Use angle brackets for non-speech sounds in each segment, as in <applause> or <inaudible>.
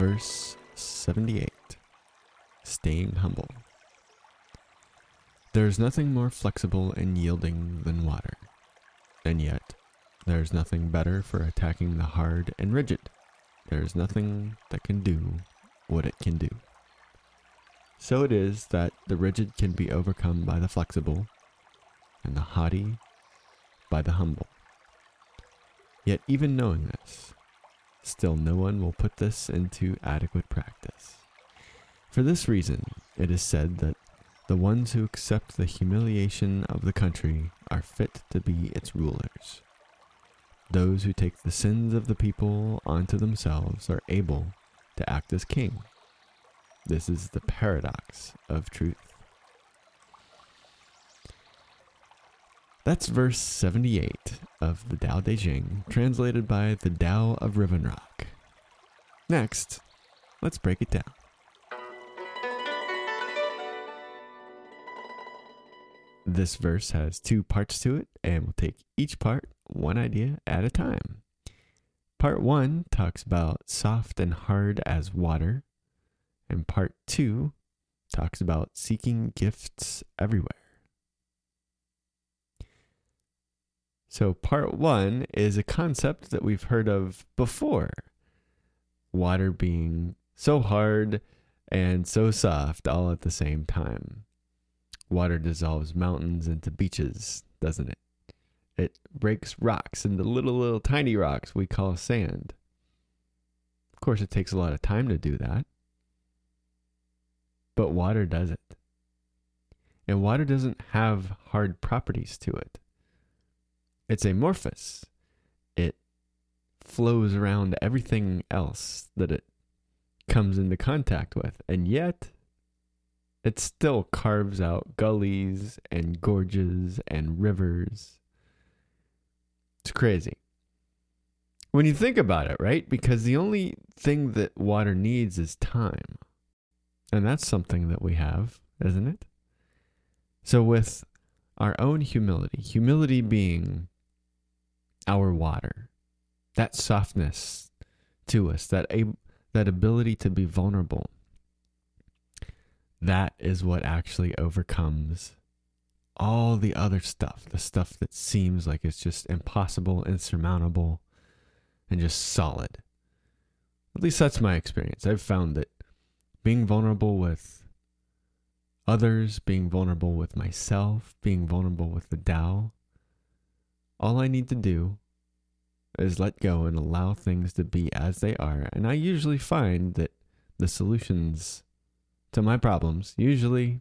Verse 78 Staying Humble. There is nothing more flexible and yielding than water, and yet there is nothing better for attacking the hard and rigid. There is nothing that can do what it can do. So it is that the rigid can be overcome by the flexible, and the haughty by the humble. Yet, even knowing this, still no one will put this into adequate practice. For this reason, it is said that the ones who accept the humiliation of the country are fit to be its rulers. Those who take the sins of the people onto themselves are able to act as king. This is the paradox of truth. That's verse 78 of the Tao Te Ching, translated by the Tao of Riven Rock. Next, let's break it down. This verse has two parts to it, and we'll take each part one idea at a time. Part one talks about soft and hard as water, and part two talks about seeking gifts everywhere. So, part one is a concept that we've heard of before water being so hard and so soft all at the same time. Water dissolves mountains into beaches, doesn't it? It breaks rocks into little, little tiny rocks we call sand. Of course, it takes a lot of time to do that. But water does it. And water doesn't have hard properties to it. It's amorphous. It flows around everything else that it comes into contact with. And yet, it still carves out gullies and gorges and rivers. It's crazy. When you think about it, right? Because the only thing that water needs is time. And that's something that we have, isn't it? So, with our own humility, humility being our water, that softness to us, that, that ability to be vulnerable, that is what actually overcomes all the other stuff, the stuff that seems like it's just impossible, insurmountable, and just solid. At least that's my experience. I've found that being vulnerable with others, being vulnerable with myself, being vulnerable with the Tao, all I need to do is let go and allow things to be as they are. And I usually find that the solutions to my problems usually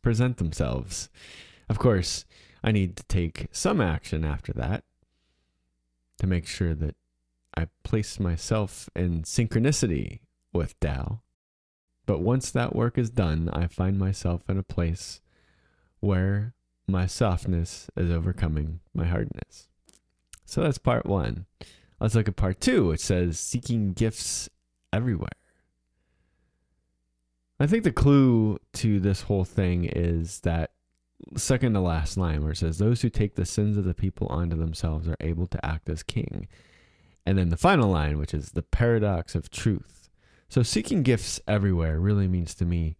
present themselves. Of course, I need to take some action after that to make sure that I place myself in synchronicity with Tao. But once that work is done, I find myself in a place where my softness is overcoming my hardness. So that's part one. Let's look at part two, which says seeking gifts everywhere. I think the clue to this whole thing is that second to last line where it says, Those who take the sins of the people onto themselves are able to act as king. And then the final line, which is the paradox of truth. So seeking gifts everywhere really means to me,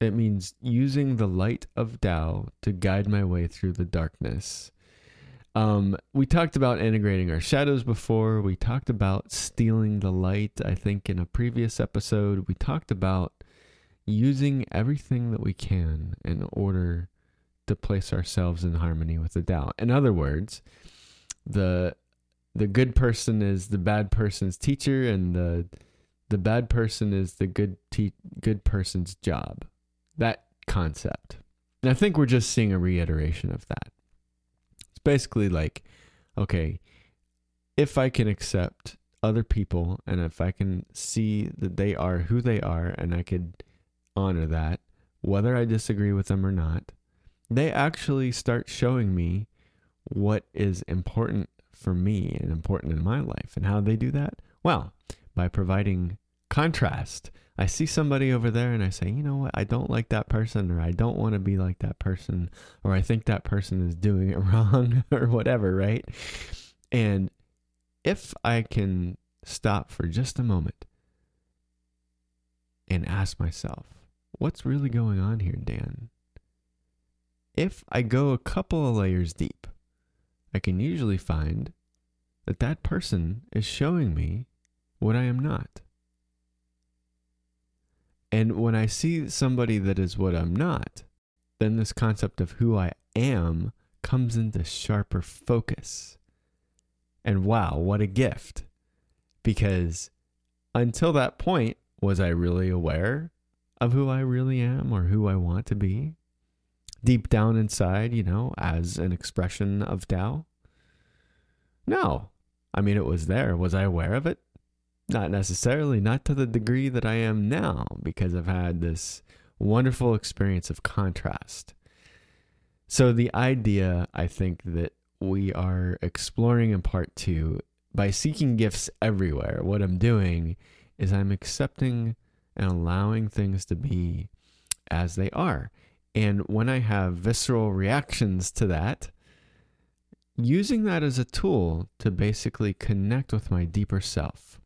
it means using the light of Tao to guide my way through the darkness. Um, we talked about integrating our shadows before. We talked about stealing the light, I think, in a previous episode. We talked about using everything that we can in order to place ourselves in harmony with the Tao. In other words, the the good person is the bad person's teacher, and the the bad person is the good te- good person's job. That concept, and I think we're just seeing a reiteration of that. It's basically like, okay, if I can accept other people, and if I can see that they are who they are, and I could honor that, whether I disagree with them or not, they actually start showing me what is important for me and important in my life. And how they do that? Well, by providing contrast. I see somebody over there and I say, you know what, I don't like that person, or I don't want to be like that person, or I think that person is doing it <laughs> wrong, or whatever, right? And if I can stop for just a moment and ask myself, what's really going on here, Dan? If I go a couple of layers deep, I can usually find that that person is showing me what I am not. And when I see somebody that is what I'm not, then this concept of who I am comes into sharper focus. And wow, what a gift. Because until that point, was I really aware of who I really am or who I want to be? Deep down inside, you know, as an expression of Tao? No. I mean, it was there. Was I aware of it? Not necessarily, not to the degree that I am now, because I've had this wonderful experience of contrast. So, the idea I think that we are exploring in part two by seeking gifts everywhere, what I'm doing is I'm accepting and allowing things to be as they are. And when I have visceral reactions to that, using that as a tool to basically connect with my deeper self.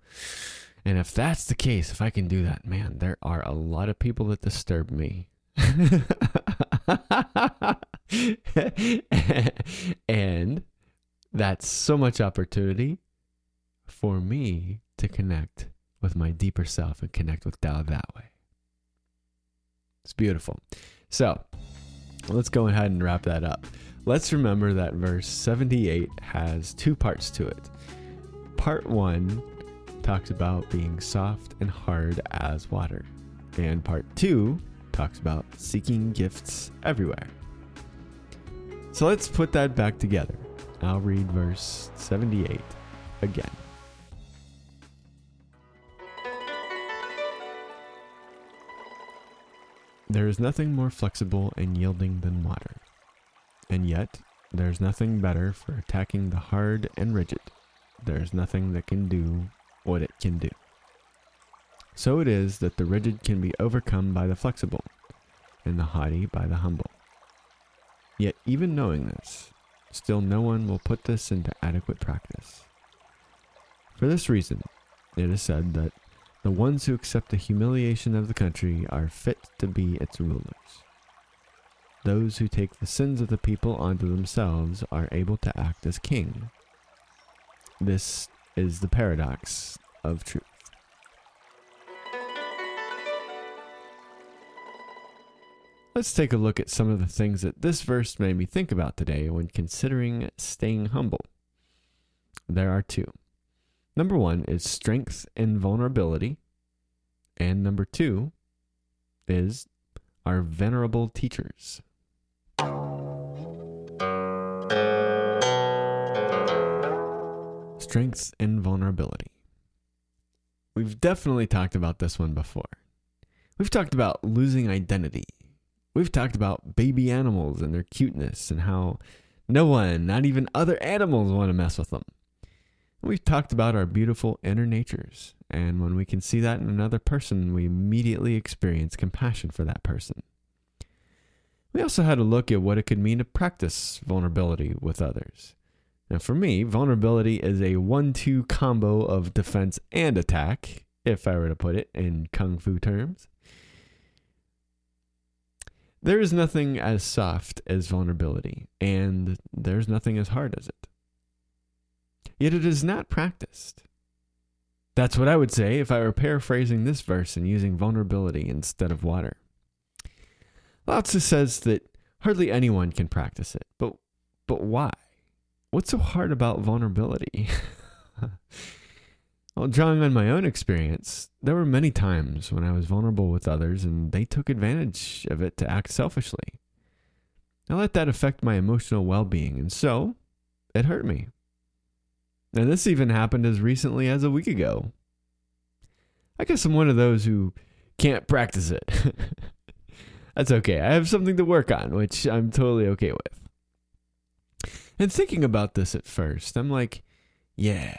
And if that's the case, if I can do that, man, there are a lot of people that disturb me. <laughs> and that's so much opportunity for me to connect with my deeper self and connect with Tao that way. It's beautiful. So let's go ahead and wrap that up. Let's remember that verse 78 has two parts to it. Part one talks about being soft and hard as water, and part two talks about seeking gifts everywhere. So let's put that back together. I'll read verse 78 again. There is nothing more flexible and yielding than water. And yet, there is nothing better for attacking the hard and rigid. There is nothing that can do what it can do. So it is that the rigid can be overcome by the flexible, and the haughty by the humble. Yet, even knowing this, still no one will put this into adequate practice. For this reason, it is said that the ones who accept the humiliation of the country are fit to be its rulers. Those who take the sins of the people onto themselves are able to act as king. This is the paradox of truth. Let's take a look at some of the things that this verse made me think about today when considering staying humble. There are two. Number one is strength and vulnerability. And number two is our venerable teachers. Strengths and vulnerability. We've definitely talked about this one before. We've talked about losing identity. We've talked about baby animals and their cuteness and how no one, not even other animals, want to mess with them. We've talked about our beautiful inner natures, and when we can see that in another person, we immediately experience compassion for that person. We also had a look at what it could mean to practice vulnerability with others. Now, for me, vulnerability is a one two combo of defense and attack, if I were to put it in kung fu terms. There is nothing as soft as vulnerability, and there's nothing as hard as it yet it is not practiced. That's what I would say if I were paraphrasing this verse and using vulnerability instead of water. Lao Tzu says that hardly anyone can practice it, but but why? What's so hard about vulnerability? <laughs> well, drawing on my own experience, there were many times when I was vulnerable with others and they took advantage of it to act selfishly. I let that affect my emotional well being, and so it hurt me. And this even happened as recently as a week ago. I guess I'm one of those who can't practice it. <laughs> That's okay. I have something to work on, which I'm totally okay with. And thinking about this at first, I'm like, yeah,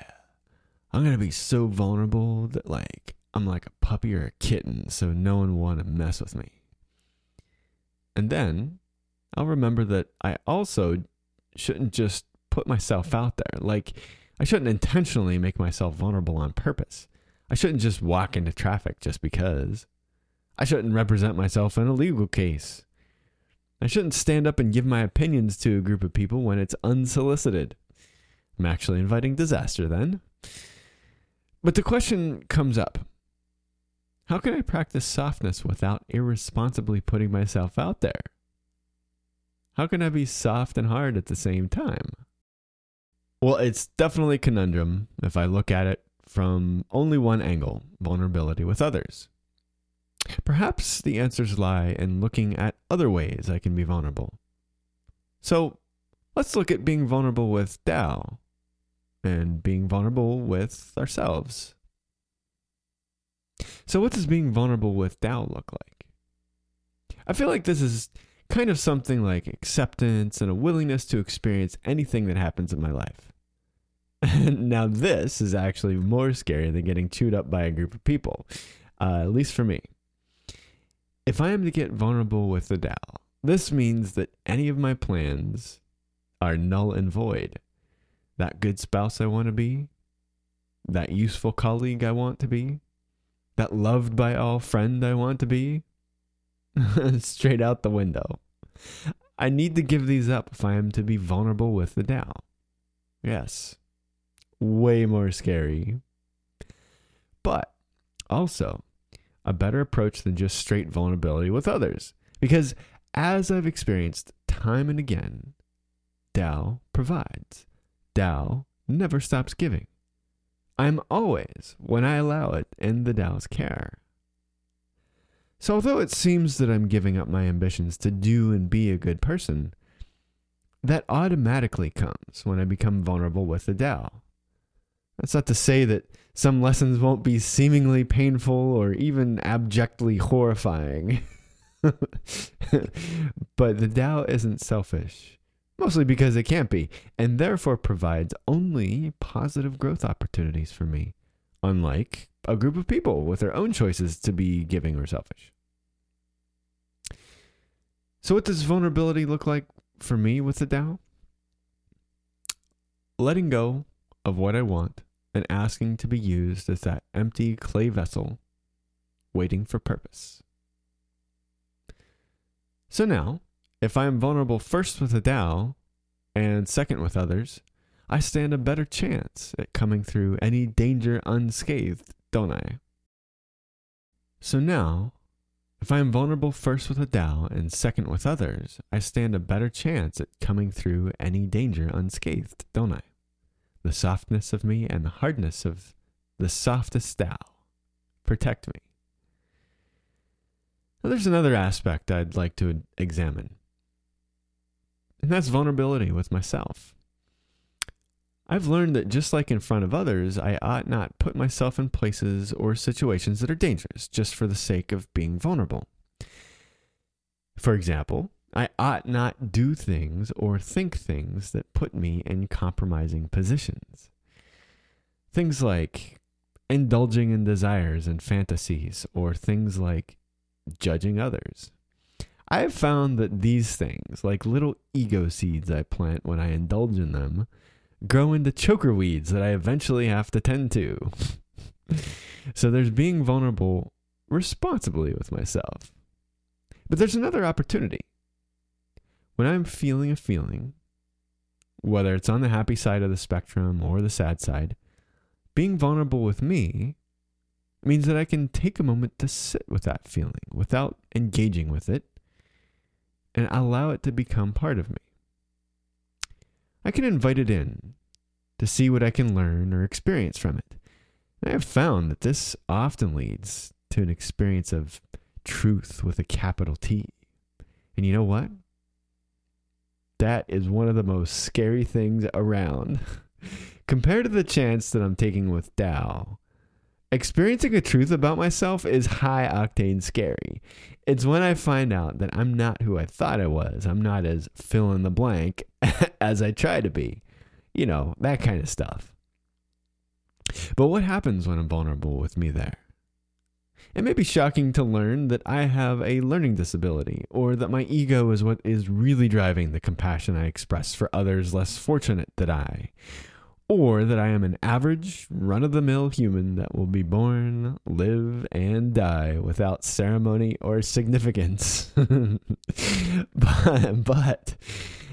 I'm going to be so vulnerable that, like, I'm like a puppy or a kitten, so no one want to mess with me. And then I'll remember that I also shouldn't just put myself out there. Like, I shouldn't intentionally make myself vulnerable on purpose. I shouldn't just walk into traffic just because. I shouldn't represent myself in a legal case. I shouldn't stand up and give my opinions to a group of people when it's unsolicited. I'm actually inviting disaster then. But the question comes up how can I practice softness without irresponsibly putting myself out there? How can I be soft and hard at the same time? Well, it's definitely a conundrum if I look at it from only one angle vulnerability with others. Perhaps the answers lie in looking at other ways I can be vulnerable. So let's look at being vulnerable with Tao and being vulnerable with ourselves. So, what does being vulnerable with Tao look like? I feel like this is kind of something like acceptance and a willingness to experience anything that happens in my life. <laughs> now, this is actually more scary than getting chewed up by a group of people, uh, at least for me. If I am to get vulnerable with the Tao, this means that any of my plans are null and void. That good spouse I want to be, that useful colleague I want to be, that loved by all friend I want to be, <laughs> straight out the window. I need to give these up if I am to be vulnerable with the Tao. Yes, way more scary. But also a better approach than just straight vulnerability with others. Because as I've experienced time and again, Tao provides. Tao never stops giving. I'm always, when I allow it, in the Tao's care. So, although it seems that I'm giving up my ambitions to do and be a good person, that automatically comes when I become vulnerable with the Tao. That's not to say that some lessons won't be seemingly painful or even abjectly horrifying. <laughs> but the Tao isn't selfish, mostly because it can't be, and therefore provides only positive growth opportunities for me, unlike a group of people with their own choices to be giving or selfish. So, what does vulnerability look like for me with the Tao? Letting go of what I want and asking to be used as that empty clay vessel waiting for purpose. So now, if I am vulnerable first with the Tao and second with others, I stand a better chance at coming through any danger unscathed, don't I? So now, if I am vulnerable first with the Tao and second with others, I stand a better chance at coming through any danger unscathed, don't I? The softness of me and the hardness of the softest Tao. Protect me. Well, there's another aspect I'd like to examine, and that's vulnerability with myself. I've learned that just like in front of others, I ought not put myself in places or situations that are dangerous just for the sake of being vulnerable. For example, I ought not do things or think things that put me in compromising positions. Things like indulging in desires and fantasies, or things like judging others. I have found that these things, like little ego seeds I plant when I indulge in them, grow into choker weeds that I eventually have to tend to. <laughs> so there's being vulnerable responsibly with myself. But there's another opportunity. When I'm feeling a feeling, whether it's on the happy side of the spectrum or the sad side, being vulnerable with me means that I can take a moment to sit with that feeling without engaging with it and allow it to become part of me. I can invite it in to see what I can learn or experience from it. And I have found that this often leads to an experience of truth with a capital T. And you know what? That is one of the most scary things around. <laughs> Compared to the chance that I'm taking with Tao, experiencing a truth about myself is high octane scary. It's when I find out that I'm not who I thought I was. I'm not as fill in the blank <laughs> as I try to be. You know, that kind of stuff. But what happens when I'm vulnerable with me there? It may be shocking to learn that I have a learning disability, or that my ego is what is really driving the compassion I express for others less fortunate than I, or that I am an average, run of the mill human that will be born, live, and die without ceremony or significance. <laughs> but, but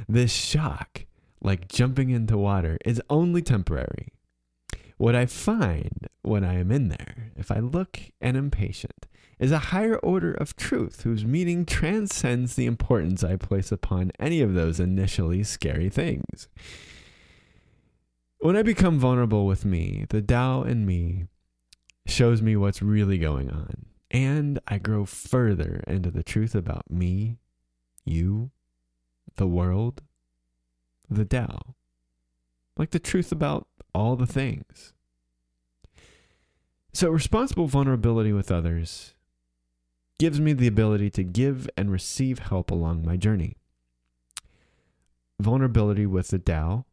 this shock, like jumping into water, is only temporary. What I find when I am in there, if I look and am patient, is a higher order of truth whose meaning transcends the importance I place upon any of those initially scary things. When I become vulnerable with me, the Tao in me shows me what's really going on. And I grow further into the truth about me, you, the world, the Tao. Like the truth about all the things. So, responsible vulnerability with others gives me the ability to give and receive help along my journey. Vulnerability with the Tao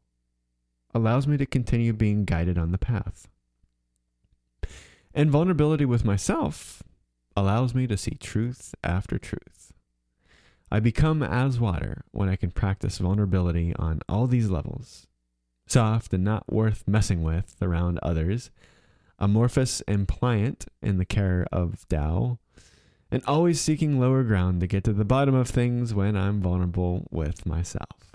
allows me to continue being guided on the path. And vulnerability with myself allows me to see truth after truth. I become as water when I can practice vulnerability on all these levels soft and not worth messing with around others, amorphous and pliant in the care of Tao, and always seeking lower ground to get to the bottom of things when I'm vulnerable with myself.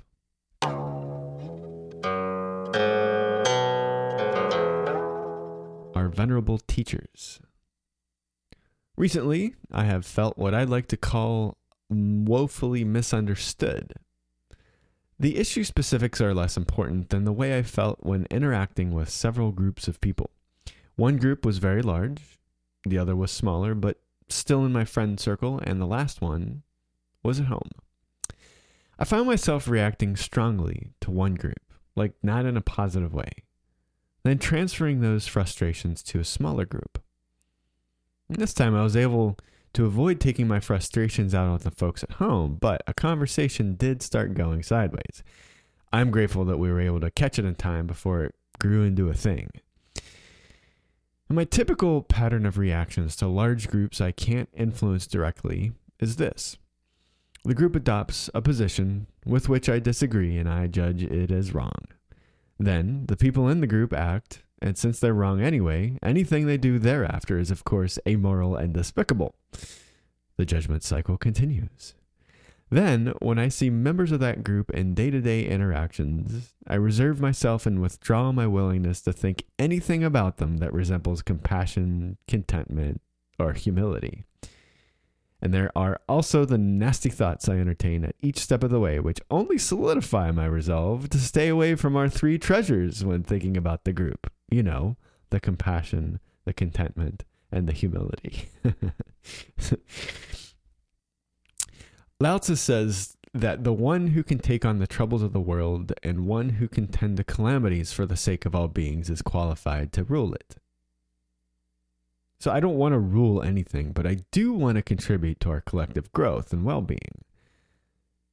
our venerable teachers. Recently, I have felt what I'd like to call woefully misunderstood. The issue specifics are less important than the way I felt when interacting with several groups of people. One group was very large, the other was smaller, but still in my friend circle, and the last one was at home. I found myself reacting strongly to one group, like not in a positive way then transferring those frustrations to a smaller group. And this time I was able to avoid taking my frustrations out on the folks at home, but a conversation did start going sideways. I'm grateful that we were able to catch it in time before it grew into a thing. And my typical pattern of reactions to large groups I can't influence directly is this the group adopts a position with which I disagree and I judge it as wrong. Then the people in the group act, and since they're wrong anyway, anything they do thereafter is, of course, amoral and despicable. The judgment cycle continues. Then, when I see members of that group in day to day interactions, I reserve myself and withdraw my willingness to think anything about them that resembles compassion, contentment, or humility. And there are also the nasty thoughts I entertain at each step of the way, which only solidify my resolve to stay away from our three treasures when thinking about the group. You know, the compassion, the contentment, and the humility. <laughs> Lao Tzu says that the one who can take on the troubles of the world and one who can tend to calamities for the sake of all beings is qualified to rule it. So I don't want to rule anything, but I do want to contribute to our collective growth and well being.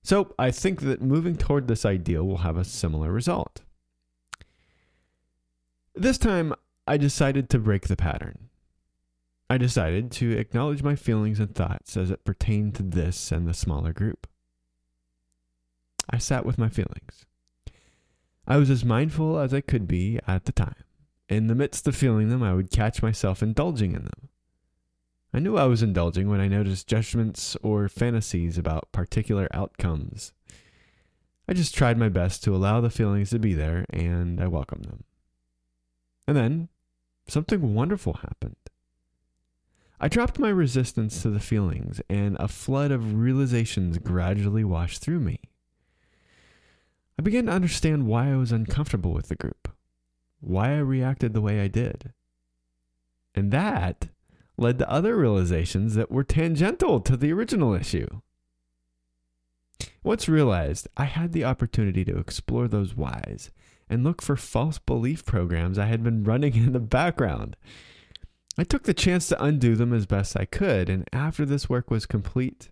So I think that moving toward this ideal will have a similar result. This time, I decided to break the pattern. I decided to acknowledge my feelings and thoughts as it pertained to this and the smaller group. I sat with my feelings. I was as mindful as I could be at the time. In the midst of feeling them, I would catch myself indulging in them. I knew I was indulging when I noticed judgments or fantasies about particular outcomes. I just tried my best to allow the feelings to be there, and I welcomed them. And then something wonderful happened. I dropped my resistance to the feelings, and a flood of realizations gradually washed through me. I began to understand why I was uncomfortable with the group, why I reacted the way I did. And that led to other realizations that were tangential to the original issue. Once realized, I had the opportunity to explore those whys and look for false belief programs I had been running <laughs> in the background. I took the chance to undo them as best I could, and after this work was complete,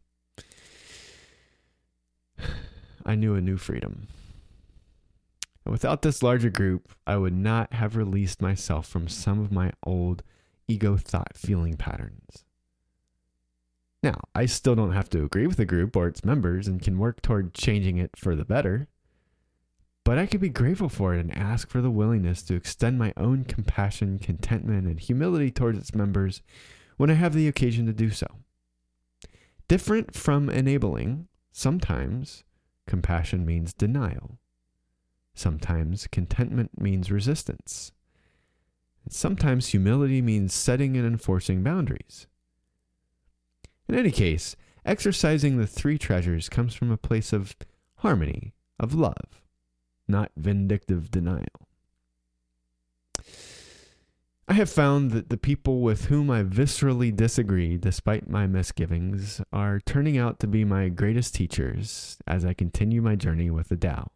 <sighs> I knew a new freedom. Without this larger group, I would not have released myself from some of my old ego thought feeling patterns. Now, I still don't have to agree with the group or its members and can work toward changing it for the better. But I can be grateful for it and ask for the willingness to extend my own compassion, contentment, and humility towards its members when I have the occasion to do so. Different from enabling, sometimes compassion means denial. Sometimes contentment means resistance. And sometimes humility means setting and enforcing boundaries. In any case, exercising the three treasures comes from a place of harmony, of love, not vindictive denial. I have found that the people with whom I viscerally disagree, despite my misgivings, are turning out to be my greatest teachers as I continue my journey with the Tao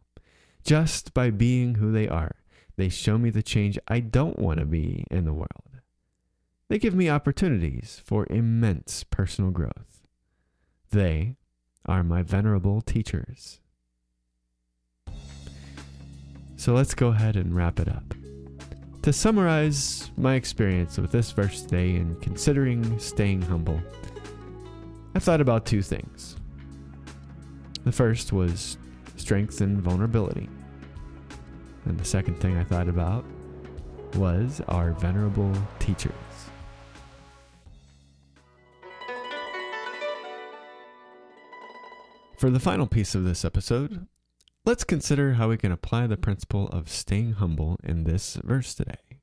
just by being who they are. They show me the change I don't want to be in the world. They give me opportunities for immense personal growth. They are my venerable teachers. So let's go ahead and wrap it up. To summarize my experience with this verse today and considering staying humble, I thought about two things. The first was strength and vulnerability. And the second thing I thought about was our venerable teachers. For the final piece of this episode, let's consider how we can apply the principle of staying humble in this verse today.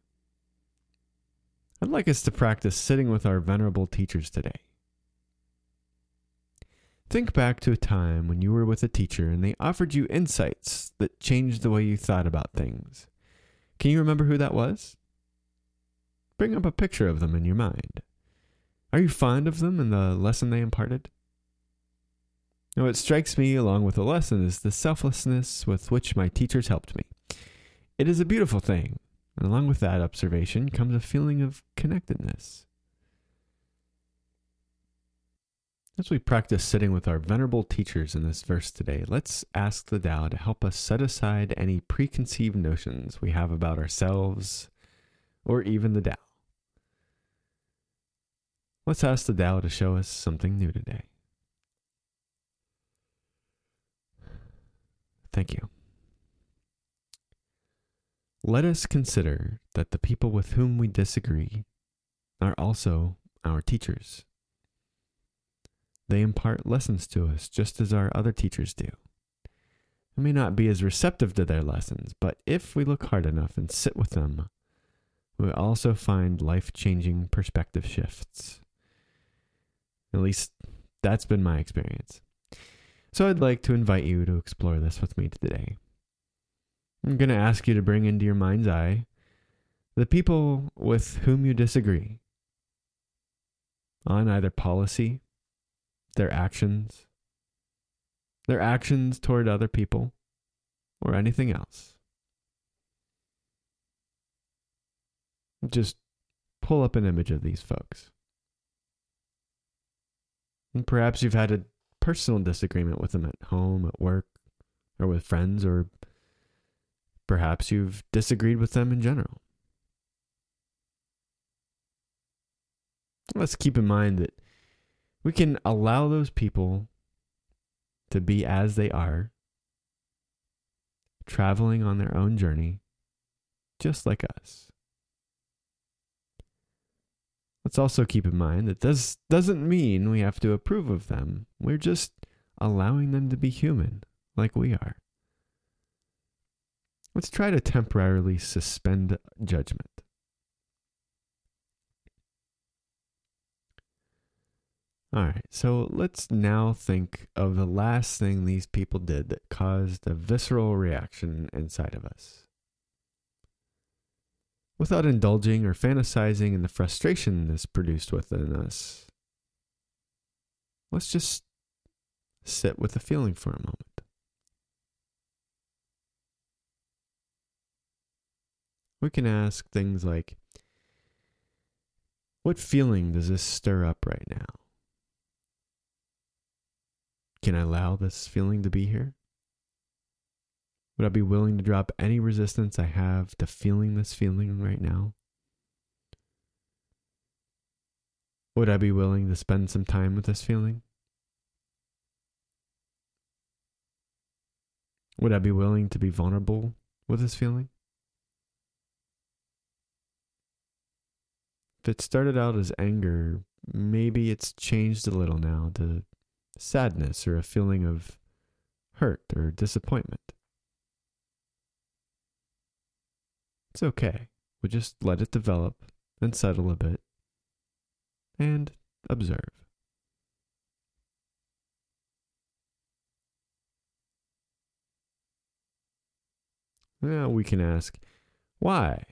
I'd like us to practice sitting with our venerable teachers today. Think back to a time when you were with a teacher and they offered you insights that changed the way you thought about things. Can you remember who that was? Bring up a picture of them in your mind. Are you fond of them and the lesson they imparted? Now, what strikes me along with the lesson is the selflessness with which my teachers helped me. It is a beautiful thing, and along with that observation comes a feeling of connectedness. As we practice sitting with our venerable teachers in this verse today, let's ask the Tao to help us set aside any preconceived notions we have about ourselves or even the Tao. Let's ask the Tao to show us something new today. Thank you. Let us consider that the people with whom we disagree are also our teachers. They impart lessons to us just as our other teachers do. We may not be as receptive to their lessons, but if we look hard enough and sit with them, we also find life changing perspective shifts. At least that's been my experience. So I'd like to invite you to explore this with me today. I'm going to ask you to bring into your mind's eye the people with whom you disagree on either policy their actions, their actions toward other people, or anything else. Just pull up an image of these folks. And perhaps you've had a personal disagreement with them at home, at work, or with friends, or perhaps you've disagreed with them in general. Let's keep in mind that we can allow those people to be as they are, traveling on their own journey, just like us. Let's also keep in mind that this doesn't mean we have to approve of them. We're just allowing them to be human, like we are. Let's try to temporarily suspend judgment. All right, so let's now think of the last thing these people did that caused a visceral reaction inside of us. Without indulging or fantasizing in the frustration this produced within us, let's just sit with the feeling for a moment. We can ask things like What feeling does this stir up right now? Can I allow this feeling to be here? Would I be willing to drop any resistance I have to feeling this feeling right now? Would I be willing to spend some time with this feeling? Would I be willing to be vulnerable with this feeling? If it started out as anger, maybe it's changed a little now to sadness or a feeling of hurt or disappointment. It's okay. We just let it develop and settle a bit and observe. Now we can ask, why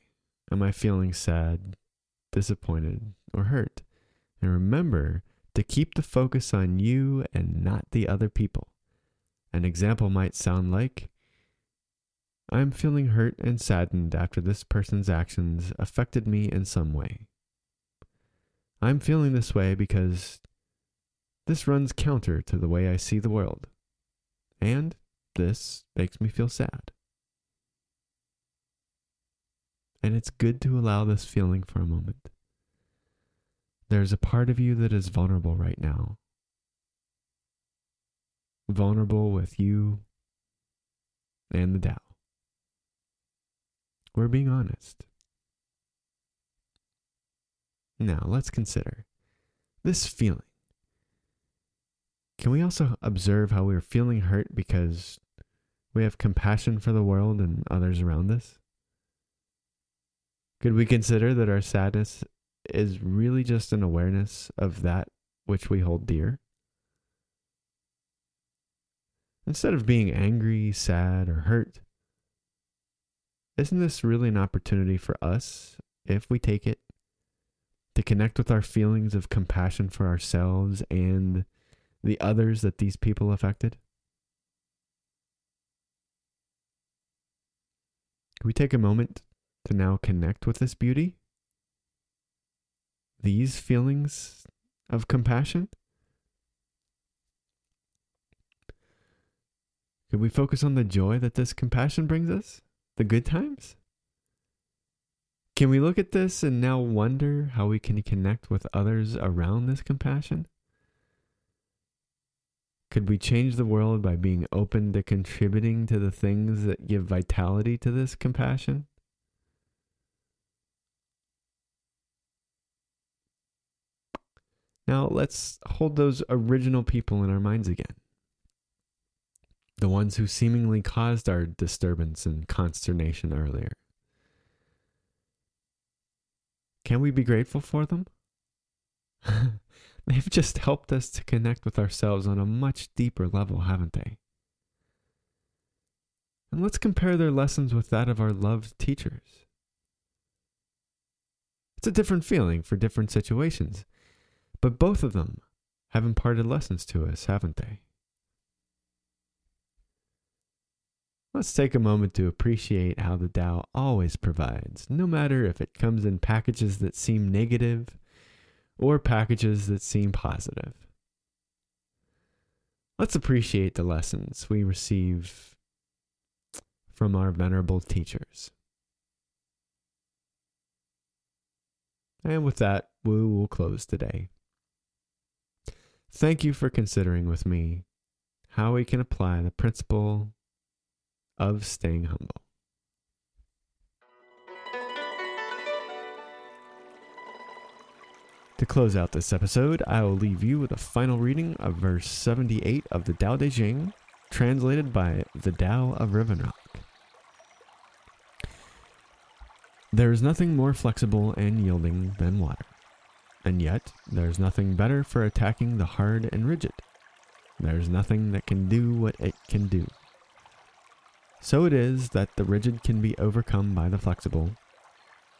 am I feeling sad, disappointed, or hurt? And remember to keep the focus on you and not the other people. An example might sound like I am feeling hurt and saddened after this person's actions affected me in some way. I'm feeling this way because this runs counter to the way I see the world. And this makes me feel sad. And it's good to allow this feeling for a moment. There's a part of you that is vulnerable right now. Vulnerable with you and the Tao. We're being honest. Now, let's consider this feeling. Can we also observe how we're feeling hurt because we have compassion for the world and others around us? Could we consider that our sadness is really just an awareness of that which we hold dear. Instead of being angry, sad, or hurt, isn't this really an opportunity for us, if we take it, to connect with our feelings of compassion for ourselves and the others that these people affected? Can we take a moment to now connect with this beauty? these feelings of compassion? Can we focus on the joy that this compassion brings us? The good times? Can we look at this and now wonder how we can connect with others around this compassion? Could we change the world by being open to contributing to the things that give vitality to this compassion? Now let's hold those original people in our minds again. The ones who seemingly caused our disturbance and consternation earlier. Can we be grateful for them? <laughs> They've just helped us to connect with ourselves on a much deeper level, haven't they? And let's compare their lessons with that of our loved teachers. It's a different feeling for different situations. But both of them have imparted lessons to us, haven't they? Let's take a moment to appreciate how the Tao always provides, no matter if it comes in packages that seem negative or packages that seem positive. Let's appreciate the lessons we receive from our venerable teachers. And with that, we will close today. Thank you for considering with me how we can apply the principle of staying humble. To close out this episode, I will leave you with a final reading of verse 78 of the Tao Te Ching, translated by the Tao of Rivenrock. There is nothing more flexible and yielding than water, and yet there is nothing better for attacking the hard and rigid. There is nothing that can do what it can do. So it is that the rigid can be overcome by the flexible,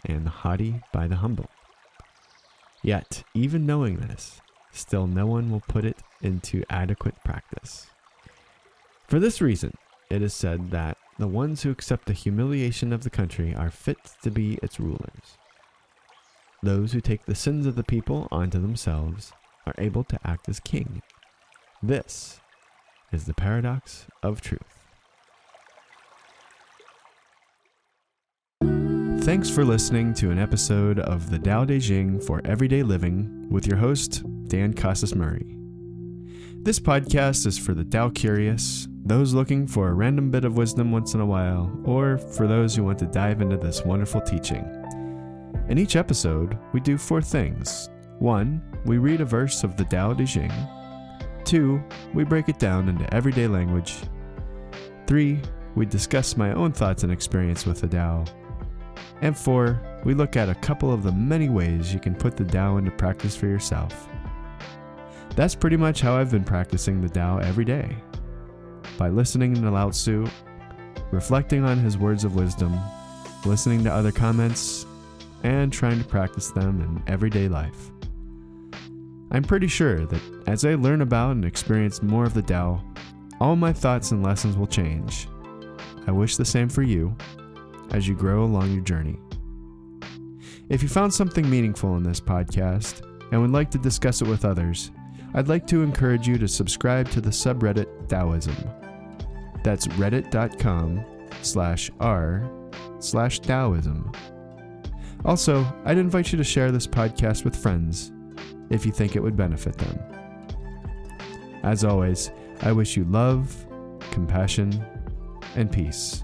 and the haughty by the humble. Yet, even knowing this, still no one will put it into adequate practice. For this reason, it is said that the ones who accept the humiliation of the country are fit to be its rulers. Those who take the sins of the people onto themselves are able to act as king. This is the paradox of truth. Thanks for listening to an episode of the Tao Te Ching for Everyday Living with your host, Dan Casas Murray. This podcast is for the Tao curious, those looking for a random bit of wisdom once in a while, or for those who want to dive into this wonderful teaching. In each episode, we do four things. One, we read a verse of the Tao Te Ching. Two, we break it down into everyday language. Three, we discuss my own thoughts and experience with the Tao. And four, we look at a couple of the many ways you can put the Tao into practice for yourself. That's pretty much how I've been practicing the Tao every day. By listening to Lao Tzu, reflecting on his words of wisdom, listening to other comments, and trying to practice them in everyday life. I'm pretty sure that as I learn about and experience more of the Tao, all my thoughts and lessons will change. I wish the same for you as you grow along your journey. If you found something meaningful in this podcast and would like to discuss it with others, I'd like to encourage you to subscribe to the subreddit Taoism. That's reddit.com slash r slash Taoism. Also, I'd invite you to share this podcast with friends if you think it would benefit them. As always, I wish you love, compassion, and peace.